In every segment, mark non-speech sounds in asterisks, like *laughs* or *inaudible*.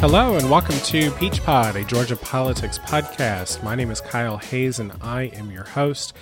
Hello and welcome to Peach Pod, a Georgia politics podcast. My name is Kyle Hayes and I am your host.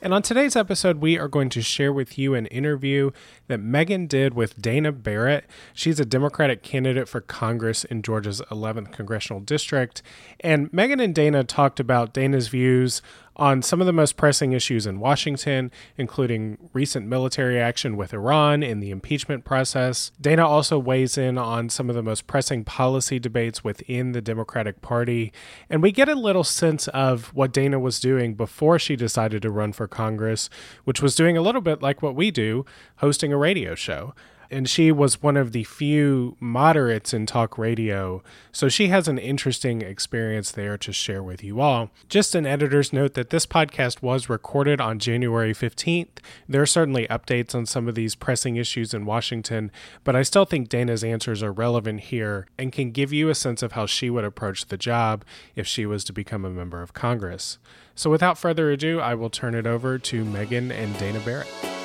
And on today's episode, we are going to share with you an interview that Megan did with Dana Barrett. She's a Democratic candidate for Congress in Georgia's 11th congressional district. And Megan and Dana talked about Dana's views on some of the most pressing issues in Washington, including recent military action with Iran and the impeachment process. Dana also weighs in on some of the most pressing policy debates within the Democratic Party. And we get a little sense of what Dana was doing before she decided to run for Congress, which was doing a little bit like what we do, hosting a radio show and she was one of the few moderates in talk radio, so she has an interesting experience there to share with you all. Just an editor's note that this podcast was recorded on January 15th. There are certainly updates on some of these pressing issues in Washington, but I still think Dana's answers are relevant here and can give you a sense of how she would approach the job if she was to become a member of Congress. So without further ado, I will turn it over to Megan and Dana Barrett.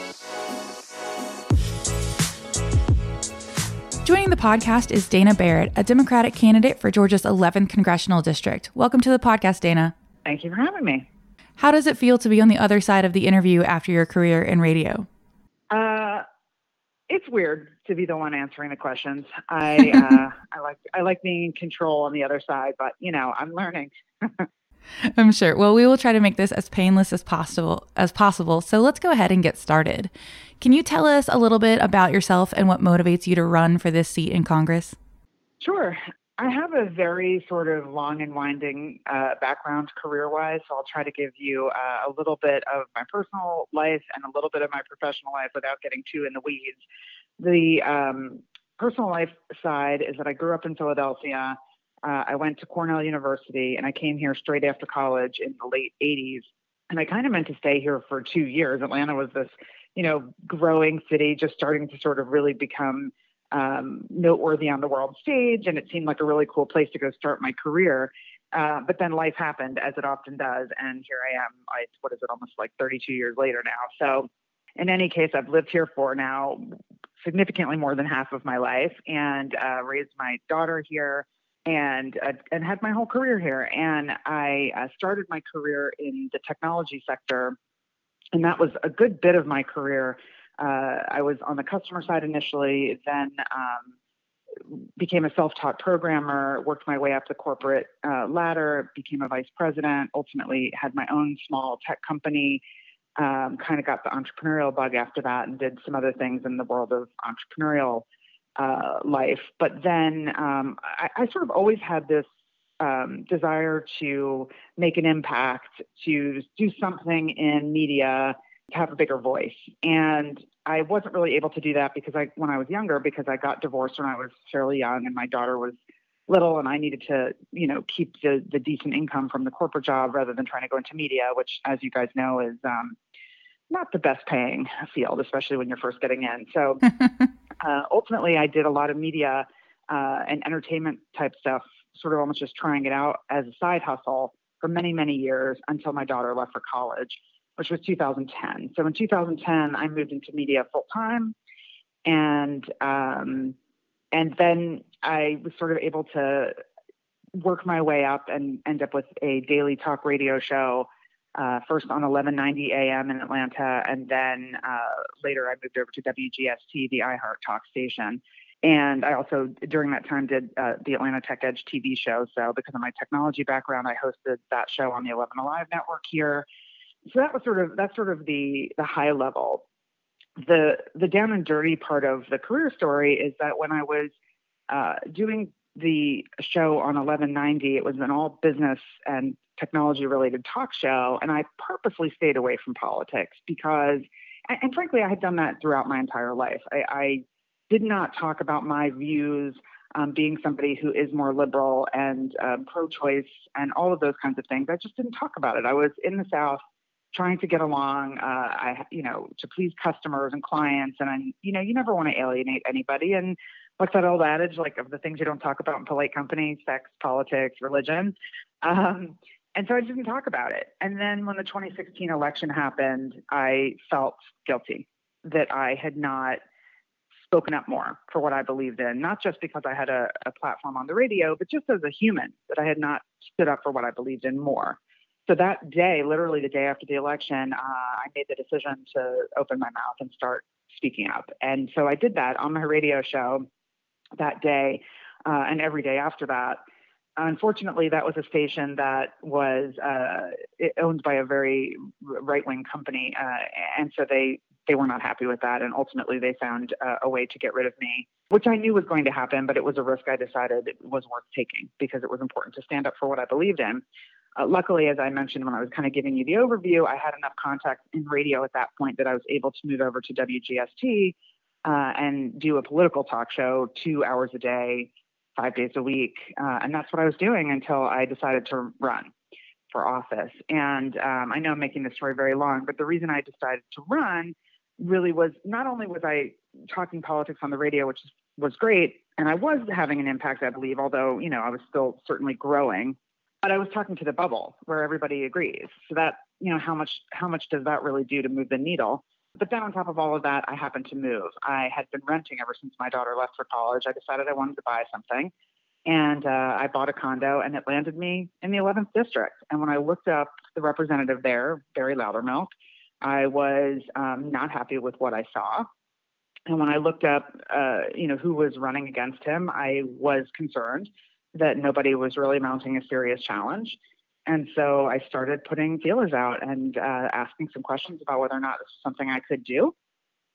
Joining the podcast is Dana Barrett, a Democratic candidate for Georgia's 11th congressional district. Welcome to the podcast, Dana. Thank you for having me. How does it feel to be on the other side of the interview after your career in radio? Uh, it's weird to be the one answering the questions. I *laughs* uh, I like I like being in control on the other side, but you know I'm learning. *laughs* *laughs* I'm sure. Well, we will try to make this as painless as possible as possible. So let's go ahead and get started. Can you tell us a little bit about yourself and what motivates you to run for this seat in Congress? Sure. I have a very sort of long and winding uh, background career wise, so I'll try to give you uh, a little bit of my personal life and a little bit of my professional life without getting too in the weeds. The um, personal life side is that I grew up in Philadelphia. Uh, I went to Cornell University and I came here straight after college in the late 80s. And I kind of meant to stay here for two years. Atlanta was this, you know, growing city, just starting to sort of really become um, noteworthy on the world stage. And it seemed like a really cool place to go start my career. Uh, but then life happened, as it often does. And here I am, I, what is it, almost like 32 years later now. So, in any case, I've lived here for now significantly more than half of my life and uh, raised my daughter here and uh, and had my whole career here. And I uh, started my career in the technology sector, and that was a good bit of my career. Uh, I was on the customer side initially, then um, became a self-taught programmer, worked my way up the corporate uh, ladder, became a vice president, ultimately had my own small tech company. Um, kind of got the entrepreneurial bug after that, and did some other things in the world of entrepreneurial uh, life. But then um, I, I, sort of always had this um, desire to make an impact, to do something in media, to have a bigger voice. And I wasn't really able to do that because I, when I was younger, because I got divorced when I was fairly young, and my daughter was little, and I needed to, you know, keep the the decent income from the corporate job rather than trying to go into media, which, as you guys know, is um, not the best paying field, especially when you're first getting in. So *laughs* uh, ultimately, I did a lot of media uh, and entertainment type stuff, sort of almost just trying it out as a side hustle for many, many years until my daughter left for college, which was 2010. So in 2010, I moved into media full time, and um, and then I was sort of able to work my way up and end up with a daily talk radio show uh, first on 1190 AM in Atlanta, and then uh, later I moved over to WGST, the iHeart Talk station. And I also, during that time, did uh, the Atlanta Tech Edge TV show. So, because of my technology background, I hosted that show on the 11 Alive network here. So that was sort of that's sort of the the high level. The the down and dirty part of the career story is that when I was uh, doing the show on 1190, it was an all business and technology related talk show. And I purposely stayed away from politics because, and, frankly, I had done that throughout my entire life. I, I did not talk about my views. Um, being somebody who is more liberal and um, pro-choice and all of those kinds of things, I just didn't talk about it. I was in the South trying to get along, uh, I, you know, to please customers and clients. And I, you know, you never want to alienate anybody. And what's that old adage, like of the things you don't talk about in polite company, sex, politics, religion. Um, and so I didn't talk about it. And then when the 2016 election happened, I felt guilty that I had not spoken up more for what I believed in, not just because I had a, a platform on the radio, but just as a human, that I had not stood up for what I believed in more. So that day, literally the day after the election, uh, I made the decision to open my mouth and start speaking up. And so I did that on my radio show that day uh, and every day after that. Unfortunately, that was a station that was uh, owned by a very right wing company. Uh, and so they they were not happy with that. And ultimately, they found uh, a way to get rid of me, which I knew was going to happen, but it was a risk I decided was worth taking because it was important to stand up for what I believed in. Uh, luckily, as I mentioned when I was kind of giving you the overview, I had enough contacts in radio at that point that I was able to move over to WGST uh, and do a political talk show two hours a day, five days a week. Uh, and that's what I was doing until I decided to run for office. And um, I know I'm making this story very long, but the reason I decided to run really was not only was I talking politics on the radio, which was great, and I was having an impact, I believe, although, you know, I was still certainly growing, but I was talking to the bubble where everybody agrees. So that, you know, how much how much does that really do to move the needle? But then on top of all of that, I happened to move. I had been renting ever since my daughter left for college. I decided I wanted to buy something. And uh, I bought a condo and it landed me in the 11th district. And when I looked up the representative there, Barry Loudermilk, I was um, not happy with what I saw. And when I looked up, uh, you know, who was running against him, I was concerned that nobody was really mounting a serious challenge. And so I started putting feelers out and uh, asking some questions about whether or not this was something I could do.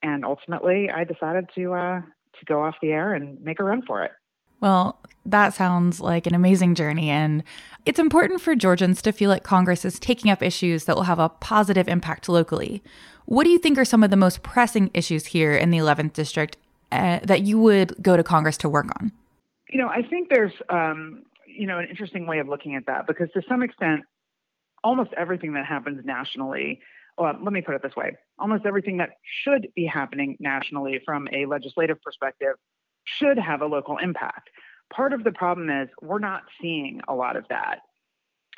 And ultimately, I decided to uh, to go off the air and make a run for it. Well, that sounds like an amazing journey. And it's important for Georgians to feel like Congress is taking up issues that will have a positive impact locally. What do you think are some of the most pressing issues here in the 11th District uh, that you would go to Congress to work on? You know, I think there's, um, you know, an interesting way of looking at that because to some extent, almost everything that happens nationally well, let me put it this way almost everything that should be happening nationally from a legislative perspective should have a local impact. Part of the problem is we're not seeing a lot of that.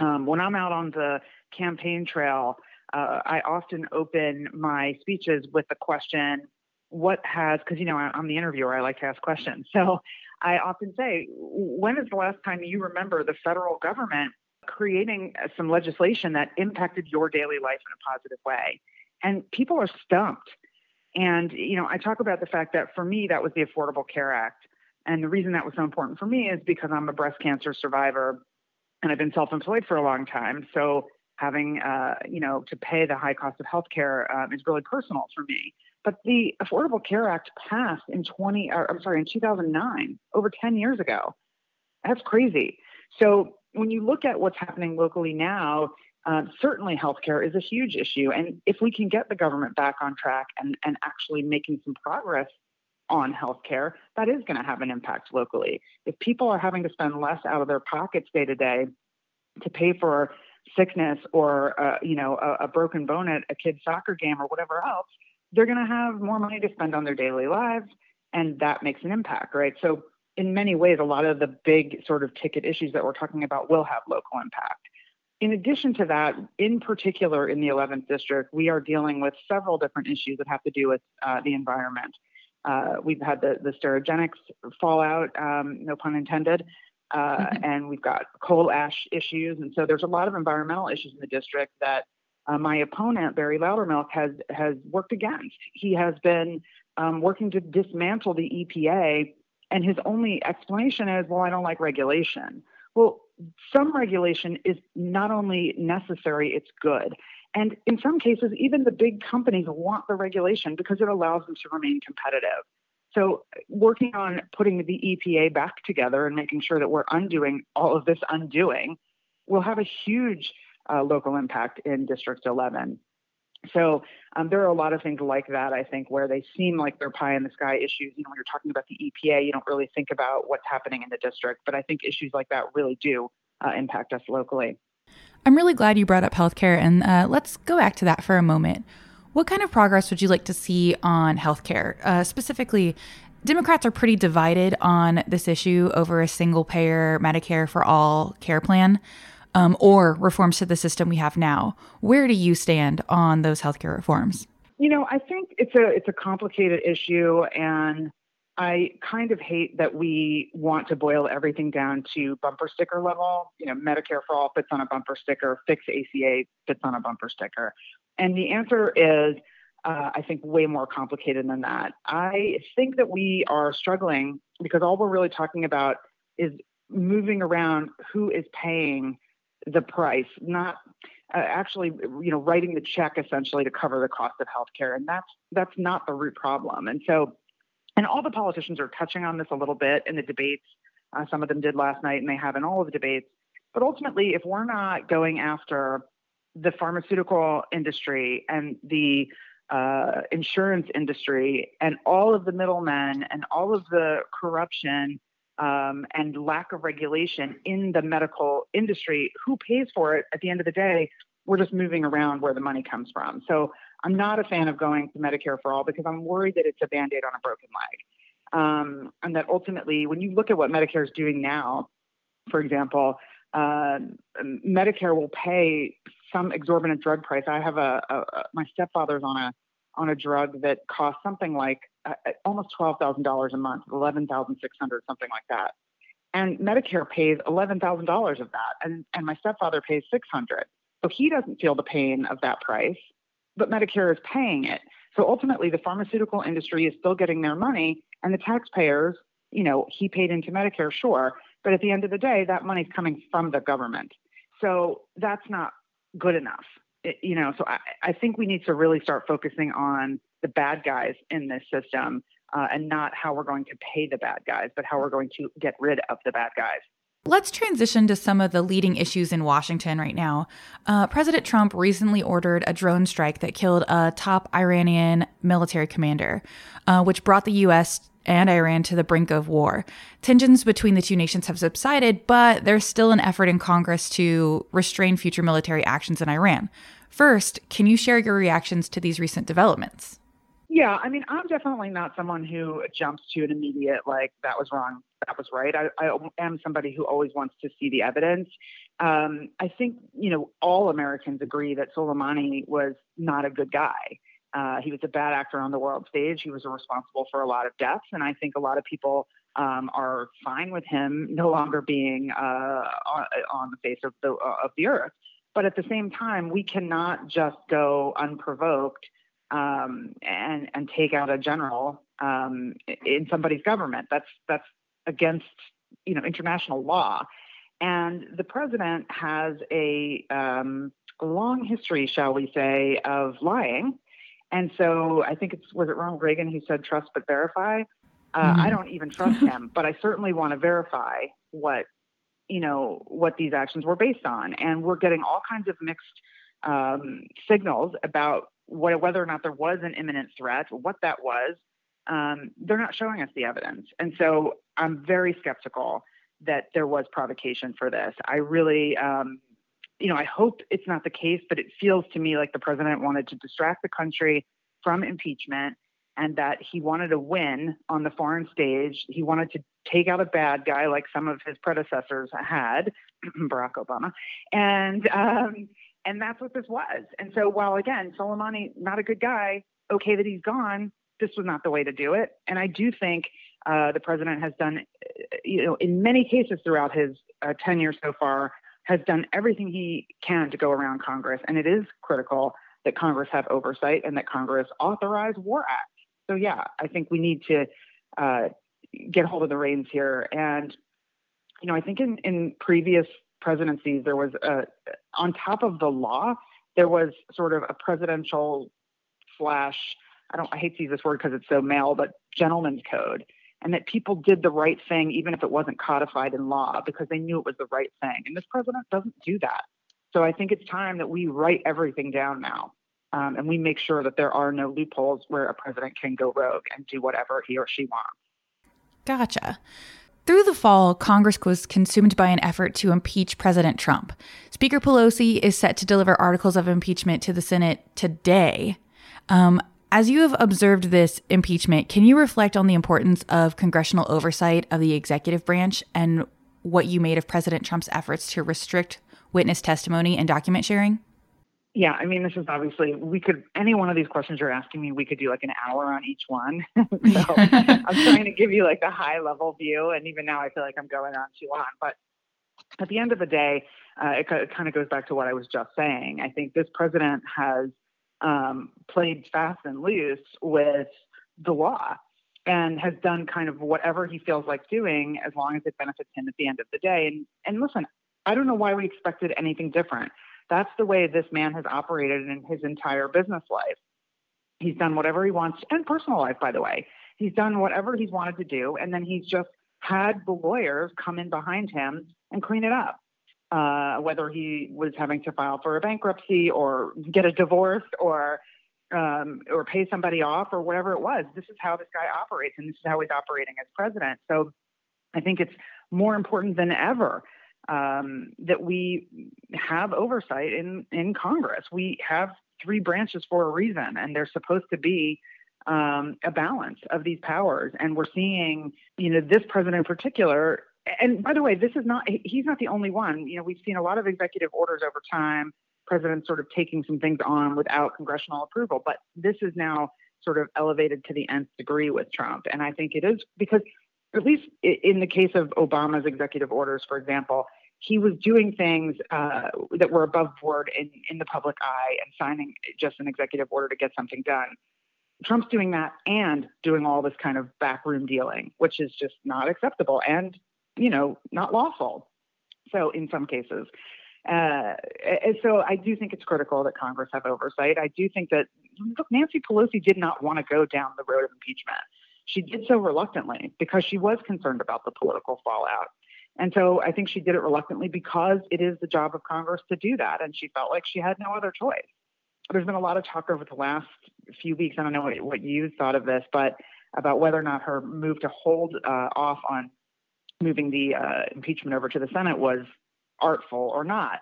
Um, when I'm out on the campaign trail, uh, I often open my speeches with the question, what has, because, you know, I'm the interviewer, I like to ask questions. *laughs* So I often say, when is the last time you remember the federal government creating some legislation that impacted your daily life in a positive way? And people are stumped. And, you know, I talk about the fact that for me, that was the Affordable Care Act. And the reason that was so important for me is because I'm a breast cancer survivor and I've been self employed for a long time. So having, uh, you know, to pay the high cost of healthcare um, is really personal for me. But the Affordable Care Act passed in 20, or, I'm sorry, in 2009, over 10 years ago. That's crazy. So when you look at what's happening locally now, um, certainly healthcare is a huge issue. And if we can get the government back on track and, and actually making some progress on healthcare, that is going to have an impact locally. If people are having to spend less out of their pockets day to day to pay for sickness or uh, you know a, a broken bone at a kid's soccer game or whatever else, they're going to have more money to spend on their daily lives, and that makes an impact, right? So in many ways, a lot of the big sort of ticket issues that we're talking about will have local impact. In addition to that, in particular in the 11th district, we are dealing with several different issues that have to do with uh, the environment. Uh, we've had the, the Sterigenics fallout, um, no pun intended, uh, mm-hmm. and we've got coal ash issues. And so there's a lot of environmental issues in the district that uh, my opponent, Barry Loudermilk, has, has worked against. He has been um, working to dismantle the EPA, and his only explanation is, well, I don't like regulation. Well, some regulation is not only necessary, it's good. And in some cases, even the big companies want the regulation because it allows them to remain competitive. So, working on putting the EPA back together and making sure that we're undoing all of this undoing will have a huge uh, local impact in District 11. So um, there are a lot of things like that, I think, where they seem like they're pie in the sky issues. You know, when you're talking about the EPA, you don't really think about what's happening in the district, but I think issues like that really do uh, impact us locally. I'm really glad you brought up healthcare, and uh, let's go back to that for a moment. What kind of progress would you like to see on healthcare? Uh, specifically, Democrats are pretty divided on this issue over a single payer Medicare for all care plan um, or reforms to the system we have now. Where do you stand on those healthcare reforms? You know, I think it's a it's a complicated issue, and I kind of hate that we want to boil everything down to bumper sticker level. You know, Medicare for all fits on a bumper sticker, fix ACA fits on a bumper sticker. And the answer is, uh, I think, way more complicated than that. I think that we are struggling because all we're really talking about is moving around who is paying the price, not uh, actually, you know, writing the check essentially to cover the cost of healthcare, and that's that's not the root problem. And so, and all the politicians are touching on this a little bit in the debates. Uh, some of them did last night, and they have in all of the debates. But ultimately, if we're not going after the pharmaceutical industry and the uh, insurance industry and all of the middlemen and all of the corruption um, and lack of regulation in the medical industry, who pays for it at the end of the day? We're just moving around where the money comes from. So I'm not a fan of going to Medicare for all because I'm worried that it's a band aid on a broken leg. Um, and that ultimately, when you look at what Medicare is doing now, for example, uh, Medicare will pay some exorbitant drug price. I have a, a, a my stepfather's on a on a drug that costs something like almost twelve thousand dollars a month, eleven thousand six hundred, something like that. And Medicare pays eleven thousand dollars of that, and and my stepfather pays six hundred. So he doesn't feel the pain of that price, but Medicare is paying it. So ultimately, the pharmaceutical industry is still getting their money, and the taxpayers, you know, he paid into Medicare, sure, but at the end of the day, that money's coming from the government. So that's not good enough you know, so I, I think we need to really start focusing on the bad guys in this system uh, and not how we're going to pay the bad guys, but how we're going to get rid of the bad guys. Let's transition to some of the leading issues in Washington right now. Uh, President Trump recently ordered a drone strike that killed a top Iranian military commander, uh, which brought the U.S and Iran to the brink of war. Tensions between the two nations have subsided, but there's still an effort in Congress to restrain future military actions in Iran. First, can you share your reactions to these recent developments? Yeah, I mean, I'm definitely not someone who jumps to an immediate, like, that was wrong, that was right. I, I am somebody who always wants to see the evidence. Um, I think, you know, all Americans agree that Soleimani was not a good guy. Uh, he was a bad actor on the world stage. He was responsible for a lot of deaths, and I think a lot of people um, are fine with him no longer being uh, on, the face of the uh, of the earth. But at the same time, we cannot just go unprovoked um, and and take out a general um, in somebody's government. That's that's against you know international law. And the president has a um, long history, shall we say, of lying and so I think it's was it Ronald Reagan who said trust but verify. Uh, mm-hmm. I don't even trust *laughs* him, but I certainly want to verify what you know what these actions were based on, and we're getting all kinds of mixed um, signals about what, whether or not there was an imminent threat, what that was. Um, they're not showing us the evidence, and so I'm very skeptical that there was provocation for this. I really um, you know, I hope it's not the case, but it feels to me like the president wanted to distract the country from impeachment and that he wanted to win on the foreign stage. He wanted to take out a bad guy like some of his predecessors had, *clears throat* Barack Obama, and um, and that's what this was. And so, while again, Soleimani not a good guy, okay that he's gone. This was not the way to do it. And I do think uh, the president has done, you know, in many cases throughout his uh, tenure so far, has done everything he can to go around Congress, and it is critical that Congress have oversight and that Congress authorize war acts. So yeah, I think we need to uh, get hold of the reins here. And you know, I think in in previous presidencies there was a on top of the law there was sort of a presidential slash I don't I hate to use this word because it's so male, but gentleman's code and that people did the right thing even if it wasn't codified in law because they knew it was the right thing. And this president doesn't do that. So I think it's time that we write everything down now. Um, and we make sure that there are no loopholes where a president can go rogue and do whatever he or she wants. Gotcha. Through the fall, Congress was consumed by an effort to impeach President Trump. Speaker Pelosi is set to deliver articles of impeachment to the Senate today. Um, as you have observed this impeachment, can you reflect on the importance of congressional oversight of the executive branch and what you made of President Trump's efforts to restrict witness testimony and document sharing? Yeah, I mean, this is obviously, we could, any one of these questions you're asking me, we could do like an hour on each one. *laughs* so *laughs* I'm trying to give you like a high level view. And even now I feel like I'm going on too long. But at the end of the day, uh, it, it kind of goes back to what I was just saying. I think this president has um, played fast and loose with the law and has done kind of whatever he feels like doing as long as it benefits him at the end of the day. And, and listen, I don't know why we expected anything different. That's the way this man has operated in his entire business life. He's done whatever he wants, and personal life, by the way. He's done whatever he's wanted to do, and then he's just had the lawyers come in behind him and clean it up. Uh, whether he was having to file for a bankruptcy or get a divorce or um, or pay somebody off or whatever it was. This is how this guy operates, and this is how he's operating as president. So I think it's more important than ever um, that we have oversight in in Congress. We have three branches for a reason, and they're supposed to be um, a balance of these powers. And we're seeing, you know, this president in particular. And by the way, this is not, he's not the only one. You know, we've seen a lot of executive orders over time, presidents sort of taking some things on without congressional approval. But this is now sort of elevated to the nth degree with Trump. And I think it is because, at least in the case of Obama's executive orders, for example, he was doing things uh, that were above board in, in the public eye and signing just an executive order to get something done. Trump's doing that and doing all this kind of backroom dealing, which is just not acceptable and, you know, not lawful. So in some cases. Uh, so I do think it's critical that Congress have oversight. I do think that look, Nancy Pelosi did not want to go down the road of impeachment. She did so reluctantly because she was concerned about the political fallout. And so I think she did it reluctantly because it is the job of Congress to do that. And she felt like she had no other choice. There's been a lot of talk over the last few weeks. I don't know what, what you thought of this, but about whether or not her move to hold uh, off on moving the uh, impeachment over to the Senate was artful or not.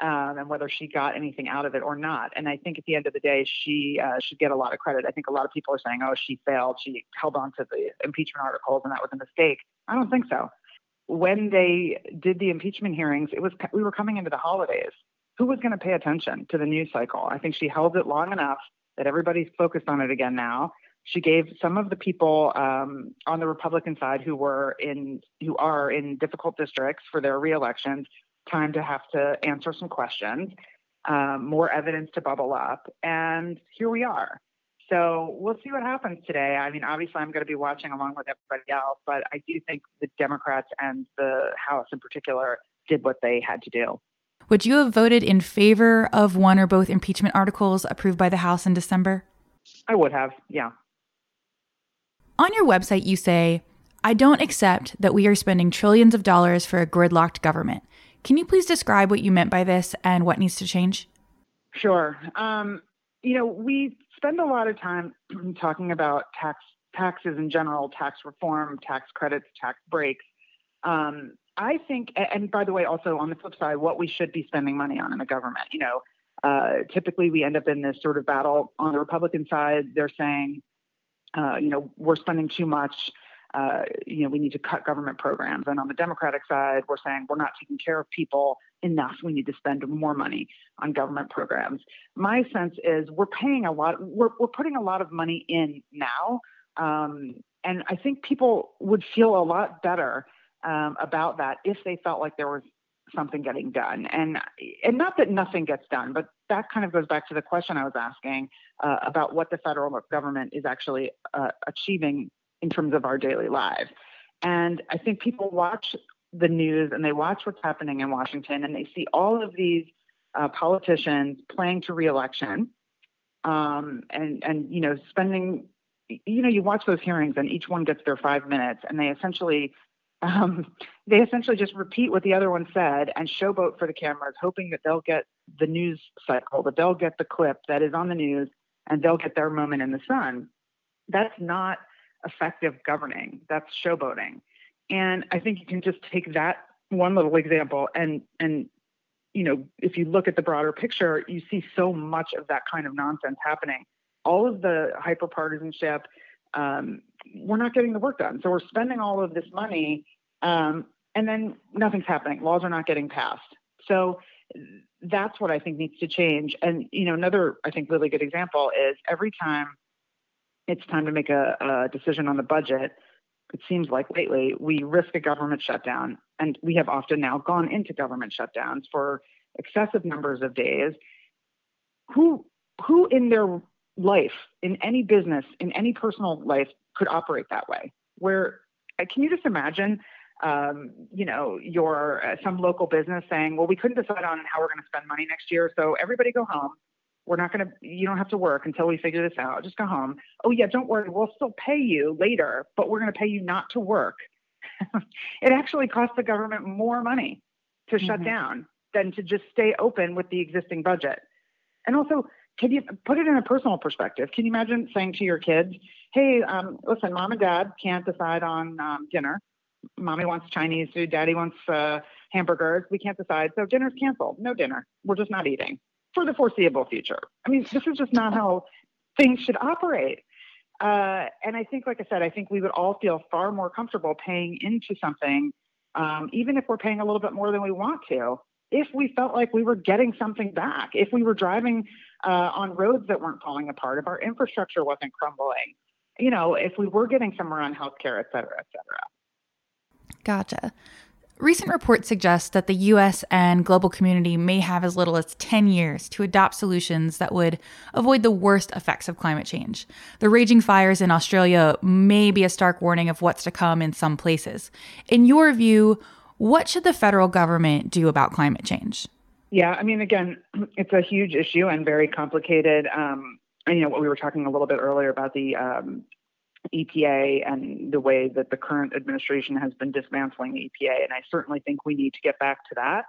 Um, and whether she got anything out of it or not. And I think at the end of the day, she uh, should get a lot of credit. I think a lot of people are saying, oh, she failed. She held on to the impeachment articles and that was a mistake. I don't think so when they did the impeachment hearings, it was we were coming into the holidays. Who was going to pay attention to the news cycle? I think she held it long enough that everybody's focused on it again now. She gave some of the people um, on the Republican side who were in who are in difficult districts for their reelections time to have to answer some questions, um, more evidence to bubble up, and here we are. So we'll see what happens today. I mean, obviously, I'm going to be watching along with everybody else, but I do think the Democrats and the House in particular did what they had to do. Would you have voted in favor of one or both impeachment articles approved by the House in December? I would have, yeah. On your website, you say, I don't accept that we are spending trillions of dollars for a gridlocked government. Can you please describe what you meant by this and what needs to change? Sure. Um, you know, we spend a lot of time *clears throat* talking about tax taxes in general, tax reform, tax credits, tax breaks. Um, I think, and by the way, also on the flip side, what we should be spending money on in the government. You know, uh, typically we end up in this sort of battle on the Republican side. They're saying, uh, you know, we're spending too much uh, you know, we need to cut government programs. And on the Democratic side, we're saying we're not taking care of people enough. We need to spend more money on government programs. My sense is we're paying a lot, we're, we're putting a lot of money in now. Um, and I think people would feel a lot better um, about that if they felt like there was something getting done. And and not that nothing gets done, but that kind of goes back to the question I was asking uh, about what the federal government is actually uh, achieving in terms of our daily lives. And I think people watch the news and they watch what's happening in Washington and they see all of these uh, politicians playing to reelection um, and, and, you know, spending, you know, you watch those hearings and each one gets their five minutes and they essentially, um, *laughs* they essentially just repeat what the other one said and showboat for the cameras, hoping that they'll get the news cycle, that they'll get the clip that is on the news and they'll get their moment in the sun. That's not effective governing. That's showboating. And I think you can just take that one little example and and you know, if you look at the broader picture, you see so much of that kind of nonsense happening. All of the hyperpartisanship, um, we're not getting the work done. So we're spending all of this money, um, and then nothing's happening. Laws are not getting passed. So that's what I think needs to change. And you know, another I think really good example is every time it's time to make a, a decision on the budget, it seems like lately we risk a government shutdown, and we have often now gone into government shutdowns for excessive numbers of days. Who who in their life, in any business, in any personal life, could operate that way? Where uh, can you just imagine? Um, you know, your uh, some local business saying, "Well, we couldn't decide on how we're going to spend money next year, so everybody go home. We're not going to. You don't have to work until we figure this out. Just go home. Oh yeah, don't worry. We'll still pay you later, but we're going to pay you not to work. *laughs* it actually costs the government more money to mm-hmm. shut down than to just stay open with the existing budget. And also, can you put it in a personal perspective? Can you imagine saying to your kids, "Hey, um, listen, mom and dad can't decide on um, dinner. Mommy wants Chinese food, daddy wants uh, hamburgers. We can't decide, so dinner's canceled. No dinner. We're just not eating for the foreseeable future." I mean, this is just not how things should operate. Uh, and I think, like I said, I think we would all feel far more comfortable paying into something, um, even if we're paying a little bit more than we want to, if we felt like we were getting something back, if we were driving uh, on roads that weren't falling apart, if our infrastructure wasn't crumbling, you know, if we were getting somewhere on healthcare, et cetera, et cetera. Gotcha. Recent reports suggest that the US and global community may have as little as 10 years to adopt solutions that would avoid the worst effects of climate change. The raging fires in Australia may be a stark warning of what's to come in some places. In your view, what should the federal government do about climate change? Yeah, I mean, again, *clears throat* it's a huge issue and very complicated. Um, and, you know, what we were talking a little bit earlier about the um, EPA and the way that the current administration has been dismantling EPA. And I certainly think we need to get back to that.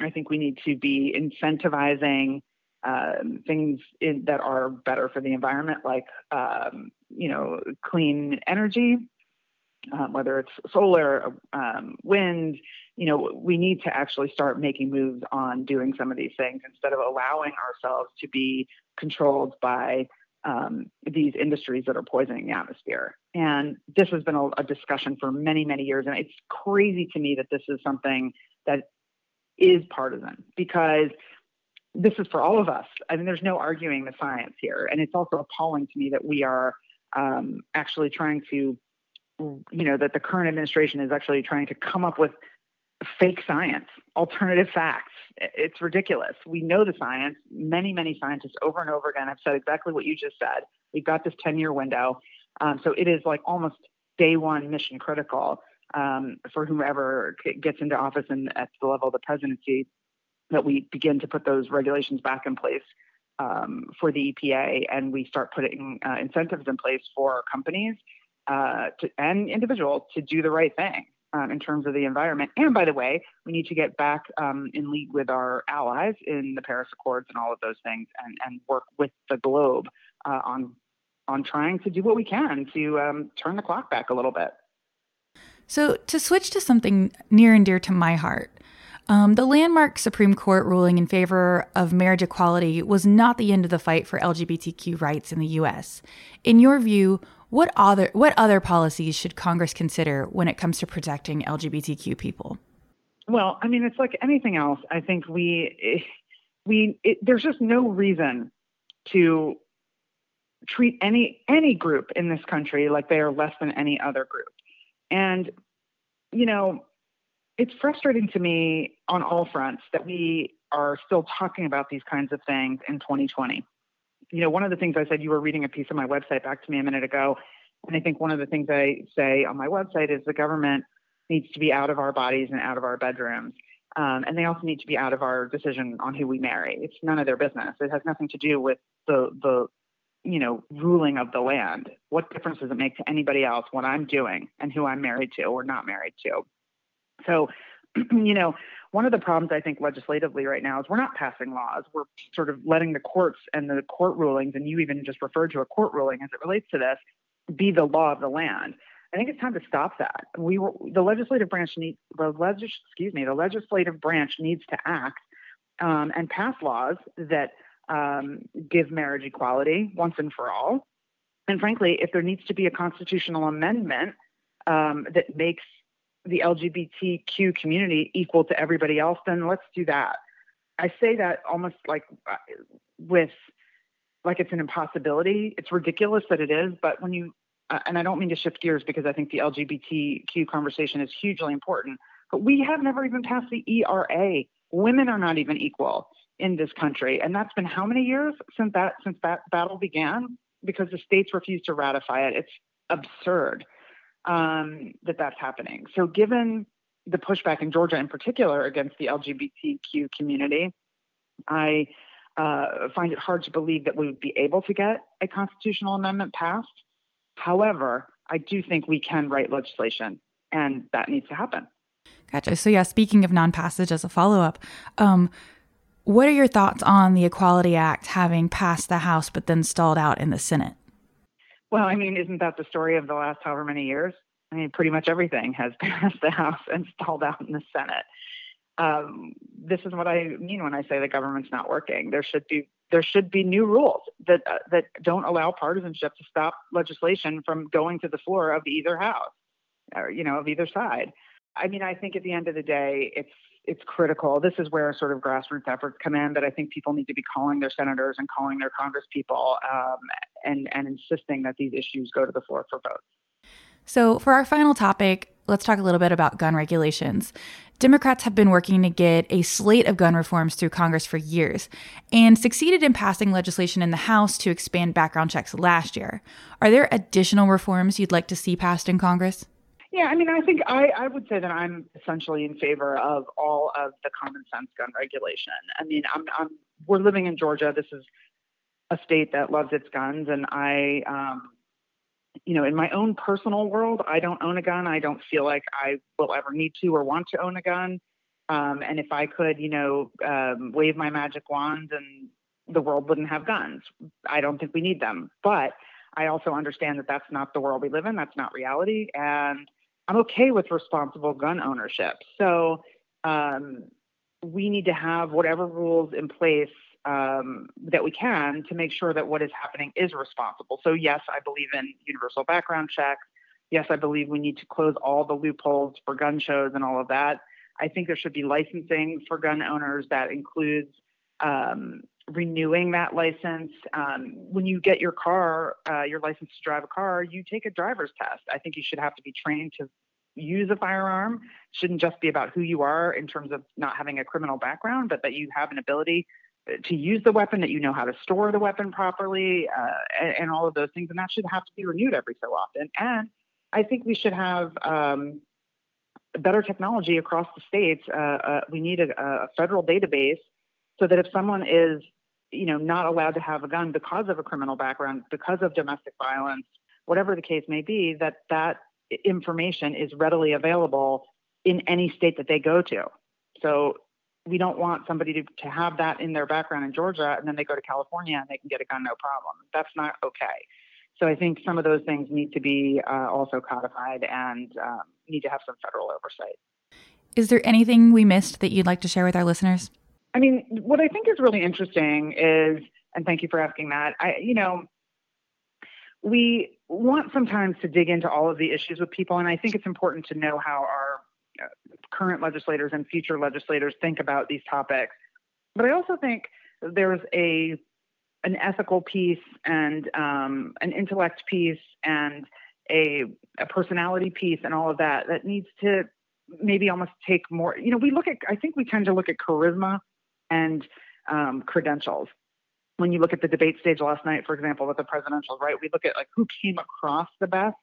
I think we need to be incentivizing um, things in, that are better for the environment, like um, you know, clean energy, um, whether it's solar, um, wind, you know, we need to actually start making moves on doing some of these things instead of allowing ourselves to be controlled by um, these industries that are poisoning the atmosphere. And this has been a, a discussion for many, many years. And it's crazy to me that this is something that is partisan because this is for all of us. I mean, there's no arguing the science here. And it's also appalling to me that we are um, actually trying to you know, that the current administration is actually trying to come up with fake science, alternative facts. It's ridiculous. We know the science. Many, many scientists over and over again have said exactly what you just said. We've got this 10 year window. Um, so it is like almost day one mission critical um, for whomever gets into office and at the level of the presidency that we begin to put those regulations back in place um, for the EPA and we start putting uh, incentives in place for companies uh, to, and individuals to do the right thing um, in terms of the environment. And by the way, we need to get back um, in league with our allies in the Paris Accords and all of those things, and, and work with the globe uh, on on trying to do what we can to um, turn the clock back a little bit. So, to switch to something near and dear to my heart, um, the landmark Supreme Court ruling in favor of marriage equality was not the end of the fight for LGBTQ rights in the U.S. In your view, what other what other policies should Congress consider when it comes to protecting LGBTQ people? Well, I mean, it's like anything else. I think we we it, there's just no reason to treat any any group in this country like they are less than any other group. And you know, it's frustrating to me on all fronts that we are still talking about these kinds of things in 2020 you know, one of the things I said, you were reading a piece of my website back to me a minute ago. And I think one of the things I say on my website is the government needs to be out of our bodies and out of our bedrooms. Um, and they also need to be out of our decision on who we marry. It's none of their business. It has nothing to do with the, the, you know, ruling of the land. What difference does it make to anybody else what I'm doing and who I'm married to or not married to? So, *clears throat* you know, one of the problems I think legislatively right now is we're not passing laws. We're sort of letting the courts and the court rulings, and you even just referred to a court ruling as it relates to this, be the law of the land. I think it's time to stop that. We the legislative branch needs the legis, excuse me the legislative branch needs to act um, and pass laws that um, give marriage equality once and for all. And frankly, if there needs to be a constitutional amendment um, that makes the LGBTQ community equal to everybody else, then let's do that. I say that almost like uh, with like it's an impossibility. It's ridiculous that it is, but when you uh, and I don't mean to shift gears because I think the LGBTQ conversation is hugely important, but we have never even passed the ERA. Women are not even equal in this country, and that's been how many years since that since that battle began? Because the states refuse to ratify it. It's absurd um, that that's happening. So, given the pushback in Georgia, in particular, against the LGBTQ community, I uh, find it hard to believe that we would be able to get a constitutional amendment passed. However, I do think we can write legislation, and that needs to happen. Gotcha. So, yeah, speaking of non passage as a follow up, um, what are your thoughts on the Equality Act having passed the House but then stalled out in the Senate? Well, I mean, isn't that the story of the last however many years? I mean, pretty much everything has *laughs* passed the House and stalled out in the Senate. Um, this is what I mean when I say the government's not working. There should be there should be new rules that uh, that don't allow partisanship to stop legislation from going to the floor of either house, or you know, of either side. I mean, I think at the end of the day, it's it's critical. This is where sort of grassroots efforts come in. That I think people need to be calling their senators and calling their congresspeople um, and and insisting that these issues go to the floor for votes. So, for our final topic, let's talk a little bit about gun regulations. Democrats have been working to get a slate of gun reforms through Congress for years and succeeded in passing legislation in the House to expand background checks last year. Are there additional reforms you'd like to see passed in Congress? Yeah, I mean, I think I, I would say that I'm essentially in favor of all of the common sense gun regulation. I mean, I'm, I'm we're living in Georgia. This is a state that loves its guns, and I, um, you know, in my own personal world, I don't own a gun. I don't feel like I will ever need to or want to own a gun. Um, and if I could, you know, um, wave my magic wand and the world wouldn't have guns, I don't think we need them. But I also understand that that's not the world we live in. That's not reality. And I'm okay with responsible gun ownership. So um, we need to have whatever rules in place um, that we can to make sure that what is happening is responsible. So, yes, I believe in universal background checks. Yes, I believe we need to close all the loopholes for gun shows and all of that. I think there should be licensing for gun owners that includes um, renewing that license. Um, when you get your car, uh, your license to drive a car, you take a driver's test. I think you should have to be trained to use a firearm. It shouldn't just be about who you are in terms of not having a criminal background, but that you have an ability to use the weapon, that you know how to store the weapon properly, uh, and, and, all of those things. And that should have to be renewed every so often. And I think we should have um, better technology across the states. Uh, uh, we need a, a, federal database so that if someone is, you know, not allowed to have a gun because of a criminal background, because of domestic violence, whatever the case may be, that that information is readily available in any state that they go to. So we don't want somebody to, to have that in their background in Georgia and then they go to California and they can get a gun no problem. That's not okay. So I think some of those things need to be uh, also codified and um, need to have some federal oversight. Is there anything we missed that you'd like to share with our listeners? I mean, what I think is really interesting is, and thank you for asking that. I, you know, we want sometimes to dig into all of the issues with people, and I think it's important to know how our uh, current legislators and future legislators think about these topics. But I also think there's a an ethical piece and um, an intellect piece and a, a personality piece and all of that that needs to maybe almost take more. You know, we look at I think we tend to look at charisma and um, credentials. When you look at the debate stage last night, for example, with the presidential, right, we look at like who came across the best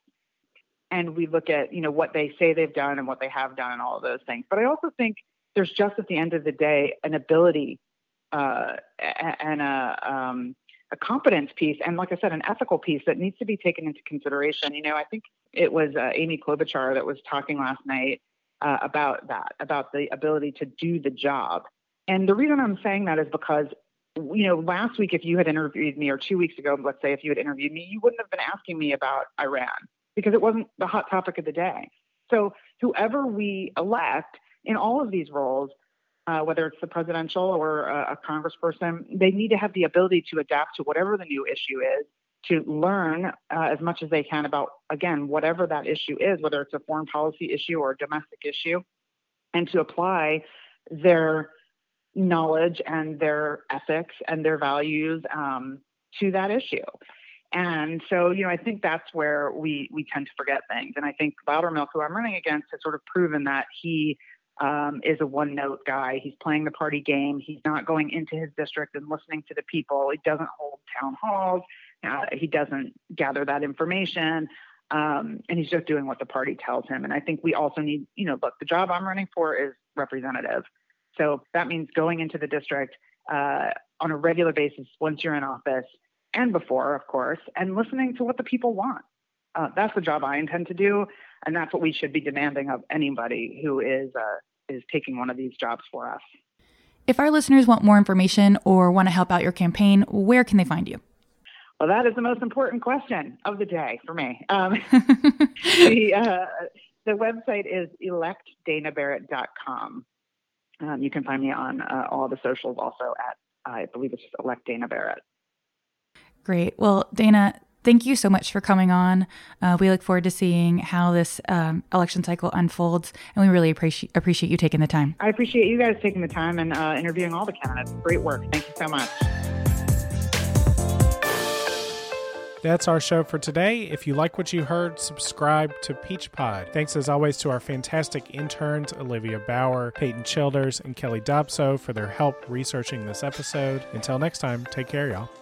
and we look at you know what they say they've done and what they have done and all of those things. But I also think there's just at the end of the day an ability uh, and a um, a competence piece and like I said an ethical piece that needs to be taken into consideration. You know, I think it was uh, Amy Klobuchar that was talking last night uh, about that about the ability to do the job. And the reason I'm saying that is because you know, last week, if you had interviewed me, or two weeks ago, let's say, if you had interviewed me, you wouldn't have been asking me about Iran because it wasn't the hot topic of the day. So whoever we elect in all of these roles, uh, whether it's the presidential or a, a congressperson, they need to have the ability to adapt to whatever the new issue is, to learn uh, as much as they can about, again, whatever that issue is, whether it's a foreign policy issue or a domestic issue, and to apply their knowledge and their ethics and their values um, to that issue. And so, you know, I think that's where we we tend to forget things. And I think Loudermilk, who I'm running against, has sort of proven that he um, is a one note guy. He's playing the party game. He's not going into his district and listening to the people. He doesn't hold town halls. Uh, he doesn't gather that information. Um, and he's just doing what the party tells him. And I think we also need, you know, look, the job I'm running for is representative. So that means going into the district uh, on a regular basis once you're in office and before, of course, and listening to what the people want. Uh, that's the job I intend to do, and that's what we should be demanding of anybody who is uh, is taking one of these jobs for us. If our listeners want more information or want to help out your campaign, where can they find you? Well, that is the most important question of the day for me. Um, *laughs* the, uh, the website is electdanabarrett.com. Um, you can find me on uh, all the socials also at, I believe it's just elect Dana Barrett. Great. Well, Dana, thank you so much for coming on. Uh, we look forward to seeing how this um, election cycle unfolds, and we really appreciate appreciate you taking the time. I appreciate you guys taking the time and uh, interviewing all the candidates. Great work. Thank you so much. That's our show for today. If you like what you heard, subscribe to Peach Pod. Thanks as always to our fantastic interns, Olivia Bauer, Peyton Childers, and Kelly Dobso for their help researching this episode. Until next time, take care, y'all.